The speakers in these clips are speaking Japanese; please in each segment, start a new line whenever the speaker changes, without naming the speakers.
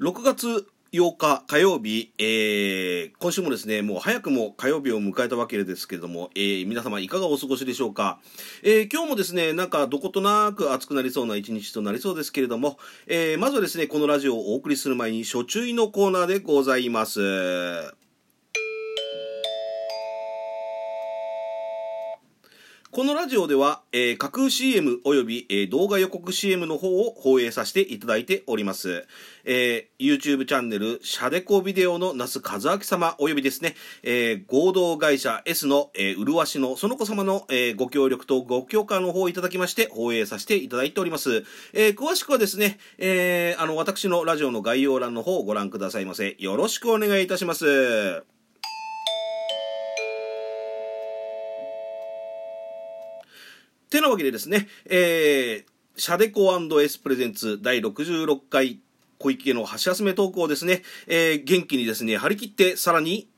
6月8日火曜日、えー、今週もですね、もう早くも火曜日を迎えたわけですけれども、えー、皆様いかがお過ごしでしょうか。えー、今日もですね、なんかどことなく暑くなりそうな一日となりそうですけれども、え、まずはですね、このラジオをお送りする前に、初注意のコーナーでございます。このラジオでは、えー、架空 CM および、えー、動画予告 CM の方を放映させていただいております。えー、YouTube チャンネル、シャデコビデオの那須和明様およびですね、えー、合同会社 S の、えー、麗しのその子様の、えー、ご協力とご許可の方をいただきまして放映させていただいております。えー、詳しくはですね、えー、あの、私のラジオの概要欄の方をご覧くださいませ。よろしくお願いいたします。てなわけでですね、えー、シャデコエスプレゼンツ第66回小池の箸休め投稿ですね、えー、元気にですね、張り切って、さらに、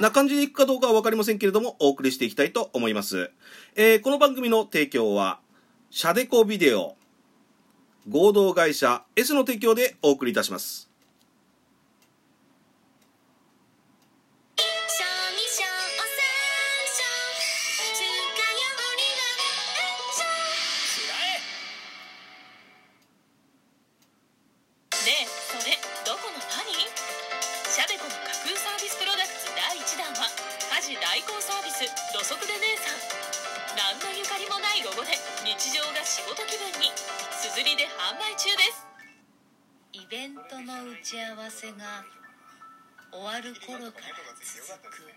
な感じでいくかどうかはわかりませんけれども、お送りしていきたいと思います。えー、この番組の提供は、シャデコビデオ、合同会社 S の提供でお送りいたします。
打ち合わせが終わる頃から続く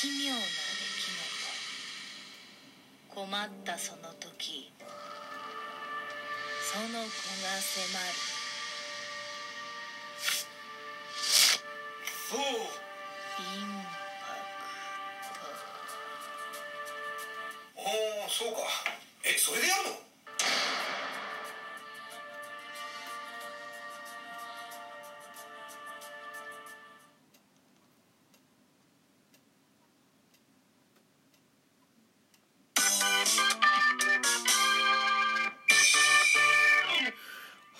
奇妙な出来事困ったその時その子が迫るそうインパク
トああそうか。えそれでやるの？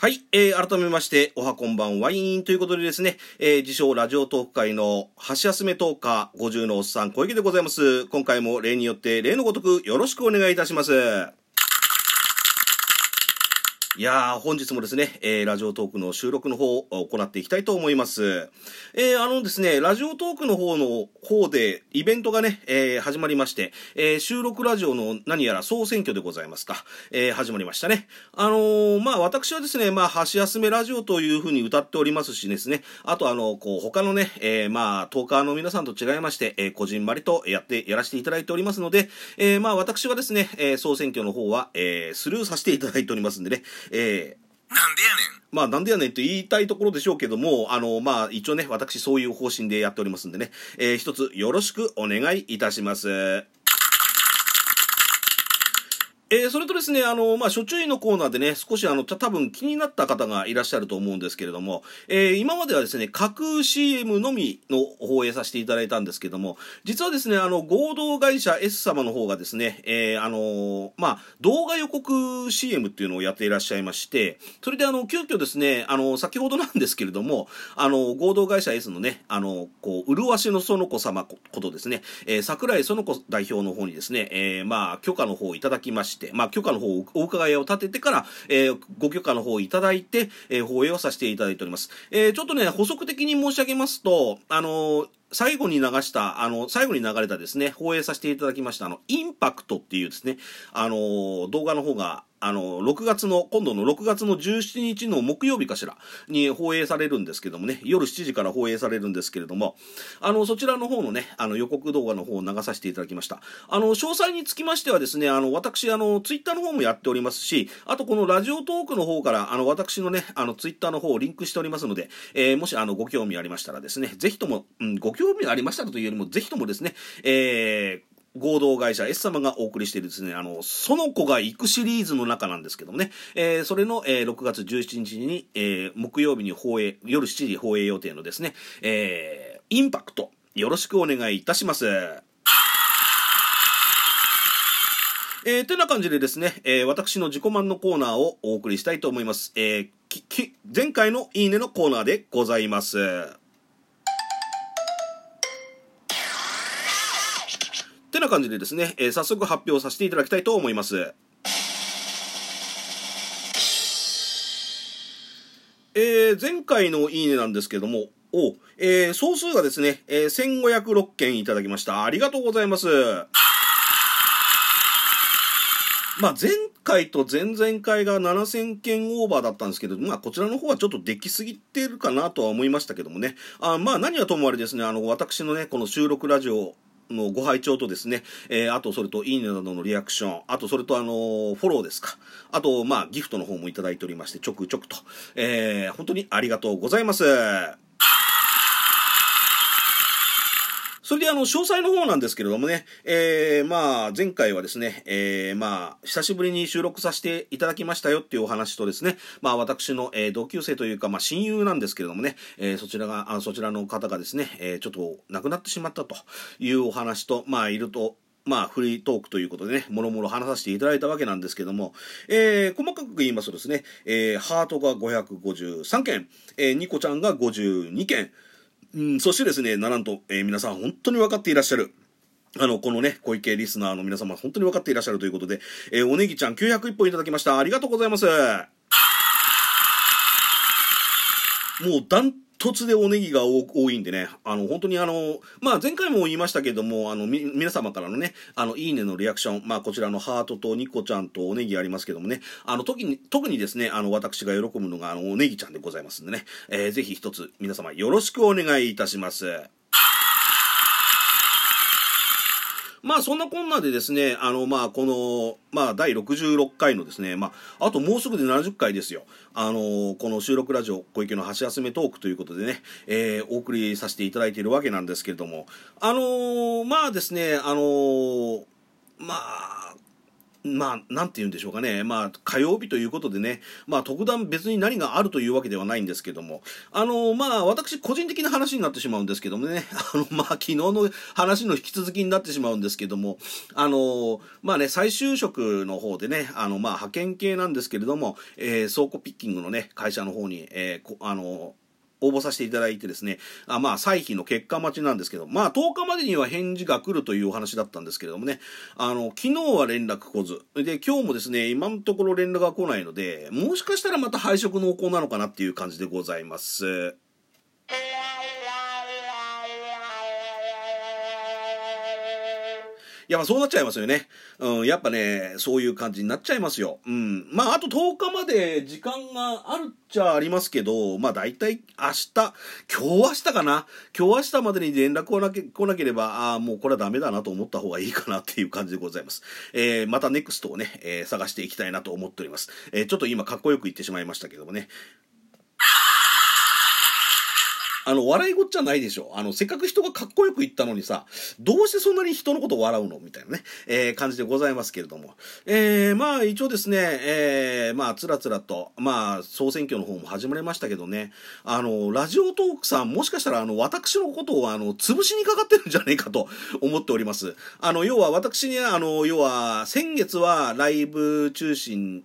はい、えー、改めまして、おはこんばんワインということでですね、えー、自称ラジオトーク会の箸休めトーカー50のおっさん小池でございます。今回も例によって例のごとくよろしくお願いいたします。いやー、本日もですね、えー、ラジオトークの収録の方を行っていきたいと思います。えー、あのですね、ラジオトークの方の方でイベントがね、えー、始まりまして、えー、収録ラジオの何やら総選挙でございますか、えー、始まりましたね。あのー、まあ私はですね、まあ、箸休めラジオというふうに歌っておりますしですね、あとあの、こう、他のね、えー、まあ、トーカーの皆さんと違いまして、えー、こじんまりとやって、やらせていただいておりますので、えー、まあ私はですね、えー、総選挙の方は、えー、スルーさせていただいておりますんでね、え
ー、なんでやねん。
まあ、なんでやねんと言いたいところでしょうけども、あの、まあ、一応ね、私そういう方針でやっておりますんでね、えー、一つよろしくお願いいたします。えー、それとですね、あの、まあ、初注意のコーナーでね、少しあの、た多分気になった方がいらっしゃると思うんですけれども、えー、今まではですね、架空 CM のみの放映させていただいたんですけども、実はですね、あの、合同会社 S 様の方がですね、えー、あの、まあ、動画予告 CM っていうのをやっていらっしゃいまして、それであの、急遽ですね、あの、先ほどなんですけれども、あの、合同会社 S のね、あの、こう、麗しの園子様ことですね、えー、桜井園子代表の方にですね、え、まあ、許可の方をいただきま、して、まあ、許可の方をお伺いを立ててから、えー、ご許可の方をいただいて、えー、放映をさせていただいております。えー、ちょっとね、補足的に申し上げますと、あのー最後に流した、あの、最後に流れたですね、放映させていただきました、あの、インパクトっていうですね、あの、動画の方が、あの、6月の、今度の6月の17日の木曜日かしらに放映されるんですけどもね、夜7時から放映されるんですけれども、あの、そちらの方のね、あの、予告動画の方を流させていただきました。あの、詳細につきましてはですね、あの、私、あの、ツイッターの方もやっておりますし、あとこのラジオトークの方から、あの、私のね、あの、ツイッターの方をリンクしておりますので、えー、もし、あの、ご興味ありましたらですね、ぜひとも、うん、ご興味ありましたらというよりも、ぜひともですね、えー、合同会社 S 様がお送りしているですね、あの、その子が行くシリーズの中なんですけどもね、えー、それの、えー、6月17日に、えー、木曜日に放映、夜7時放映予定のですね、えー、インパクト、よろしくお願いいたします。えー、てな感じでですね、えー、私の自己満のコーナーをお送りしたいと思います。えーきき前回のいいねのコーナーでございます。な感じでですね、えー早速発表させていただきたいと思います。えー前回のいいねなんですけども、おえー総数がですね、えー1506件いただきました。ありがとうございます。まあ、前回と前々回が7000件オーバーだったんですけど、まあ、こちらの方はちょっとできすぎてるかなとは思いましたけどもね。あまあ、何はともあれですね、あの、私のね、この収録ラジオ、のご拝聴とですね、えーあとそれといいねなどのリアクション、あとそれとあのーフォローですか。あと、まあ、ギフトの方もいただいておりまして、ちょくちょくと、えー本当にありがとうございます。それであの、詳細の方なんですけれどもね、えー、まあ、前回はですね、えー、まあ、久しぶりに収録させていただきましたよっていうお話とですね、まあ、私の、えー同級生というか、まあ、親友なんですけれどもね、えーそちらが、あそちらの方がですね、えーちょっと亡くなってしまったというお話と、まあ、いると、まあ、フリートークということでね、もろもろ話させていただいたわけなんですけども、えー細かく言いますとですね、えーハートが553件、えーニコちゃんが52件、うん、そしてですね、なんと、えー皆さん本当に分かっていらっしゃる。あの、このね、小池リスナーの皆様、本当に分かっていらっしゃるということで、えーおねぎちゃん901本いただきました。ありがとうございます。もう、ダン突でおネギが多いんでね、あの、本当にあの、まあ、前回も言いましたけども、あの、皆様からのね、あの、いいねのリアクション、まあ、こちらのハートとニコちゃんとおネギありますけどもね、あの、特に、特にですね、あの、私が喜ぶのが、あの、おネギちゃんでございますんでね、えーぜひ一つ、皆様よろしくお願いいたします。まあそんなこんなでですね、あのまあこの、まあ第66回のですね、まああともうすぐで70回ですよ。あのこの収録ラジオ小池の箸休めトークということでね、えーお送りさせていただいているわけなんですけれども、あのまあですね、あのまあ、まあ、なんて言うんでしょうかね。まあ、火曜日ということでね、まあ、特段別に何があるというわけではないんですけども、あの、まあ、私個人的な話になってしまうんですけどもね、あの、まあ、昨日の話の引き続きになってしまうんですけども、あの、まあね、再就職の方でね、あの、まあ、派遣系なんですけれども、えー倉庫ピッキングのね、会社の方に、えーあの、応募させていただいてですね、あまあ、歳費の結果待ちなんですけど、まあ、10日までには返事が来るというお話だったんですけれどもね、あの、昨日は連絡来ず、で、今日もですね、今のところ連絡が来ないので、もしかしたらまた配色濃厚なのかなっていう感じでございます。や、まあそうなっちゃいますよね。うん、やっぱね、そういう感じになっちゃいますよ。うん。まあ、あと10日まで時間があるっちゃありますけど、まあ大体明日、今日明日かな今日明日までに連絡来なけ来なければ、ああ、もうこれはダメだなと思った方がいいかなっていう感じでございます。えー、またネクストをね、えー探していきたいなと思っております。えーちょっと今かっこよく言ってしまいましたけどもね。あの、笑いごっちゃないでしょ。あの、せっかく人がかっこよく言ったのにさ、どうしてそんなに人のことを笑うの？みたいなね、えー感じでございますけれども。えー、まあ、一応ですね、えー、まあ、つらつらと、まあ、総選挙の方も始まりましたけどね、あの、ラジオトークさん、もしかしたら、あの、私のことを、あの、潰しにかかってるんじゃないかと 思っております。あの、要は、私に、あの、要は、先月はライブ中心、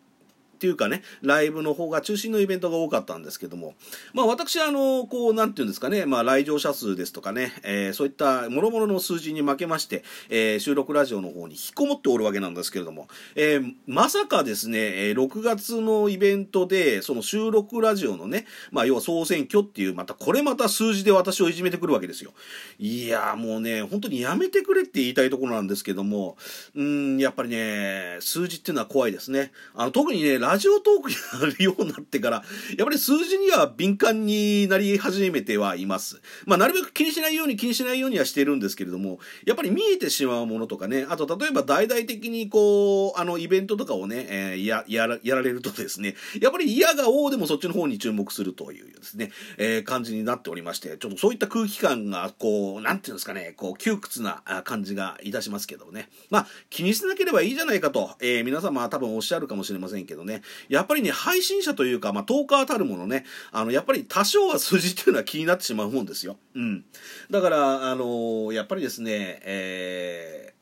っていうかね、ライブの方が中心のイベントが多かったんですけども、まあ私はあの、こう、なんていうんですかね、まあ来場者数ですとかね、えーそういった諸々の数字に負けまして、えー収録ラジオの方に引きこもっておるわけなんですけれども、えーまさかですね、6月のイベントで、その収録ラジオのね、まあ要は総選挙っていう、またこれまた数字で私をいじめてくるわけですよ。いやーもうね、本当にやめてくれって言いたいところなんですけども、うん、やっぱりね、数字っていうのは怖いですね。あの、特にね、ラジオトークになるようになってから、やっぱり数字には敏感になり始めてはいます。まあ、なるべく気にしないように気にしないようにはしてるんですけれども、やっぱり見えてしまうものとかね、あと例えば大々的にこう、あの、イベントとかをね、えーや、やら、やられるとですね、やっぱり嫌が王でもそっちの方に注目するというですね、えー感じになっておりまして、ちょっとそういった空気感が、こう、なんていうんですかね、こう、窮屈な感じがいたしますけどね。まあ、気にしなければいいじゃないかと、えー皆様は多分おっしゃるかもしれませんけどね、やっぱりね、配信者というか、まあ、トーカーたるものね、あの、やっぱり多少は数字っていうのは気になってしまうもんですよ。うん。だから、あのやっぱりですね、えー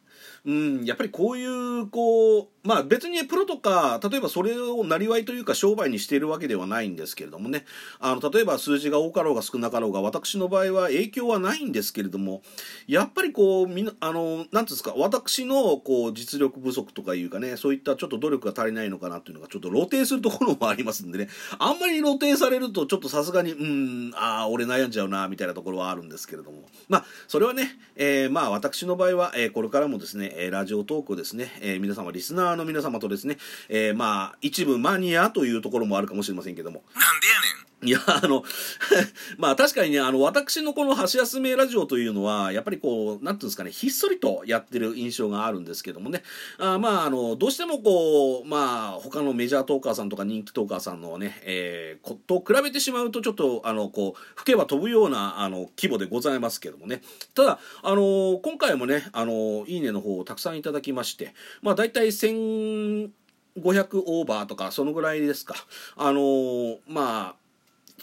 うん、やっぱりこういうこうまあ別にプロとか例えばそれをなりわいというか商売にしているわけではないんですけれどもね。あの例えば数字が多かろうが少なかろうが私の場合は影響はないんですけれどもやっぱりこうみあのなんていうんですか私のこう実力不足とかいうかねそういったちょっと努力が足りないのかなっていうのがちょっと露呈するところもありますんでね。あんまり露呈されるとちょっとさすがにうんああ俺悩んじゃうなみたいなところはあるんですけれども。まあそれはね、えー、まあ私の場合は、えー、これからもですねラジオトークですね、えー、皆様リスナーの皆様とですね、えー、まあ一部マニアというところもあるかもしれませんけども。
なんでやねん。
いや、あの、まあ確かにね、あの、私のこの箸休めラジオというのは、やっぱりこう、なんていうんですかね、ひっそりとやってる印象があるんですけどもね、あまあ、あの、どうしてもこう、まあ、他のメジャートーカーさんとか人気トーカーさんのね、えー、と比べてしまうと、ちょっと、あの、こう、吹けば飛ぶような、あの、規模でございますけどもね。ただ、あの、今回もね、あの、いいねの方をたくさんいただきまして、まあ、大体1000、500オーバーとか、そのぐらいですか。あのまあ、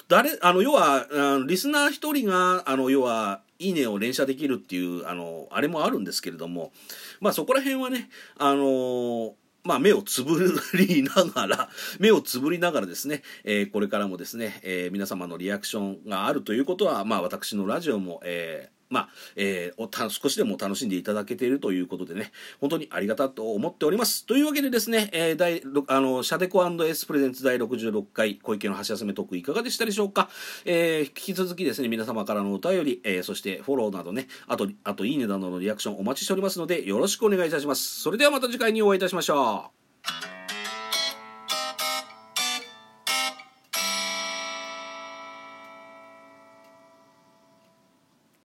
誰、あの、要は、あのリスナー一人が、あの、要は、いいねを連射できるっていう、あの、あれもあるんですけれども、まあそこら辺はね、あのまあ、目をつぶりながら、目をつぶりながらですね、えー、これからもですね、えー、皆様のリアクションがあるということは、まあ、私のラジオも、えー、まあ、えー、お少しでも楽しんでいただけているということでね、本当にありがたと思っております。というわけでですね、えー、第あのシャデコエスプレゼンツ第66回小池の橋休めトークいかがでしたでしょうか、えー、引き続きですね、皆様からのお便り、えー、そしてフォローなどね、あと、あといいねなどのリアクションお待ちしておりますので、よろしくお願いいたします。それではまた次回にお会いいたしましょう。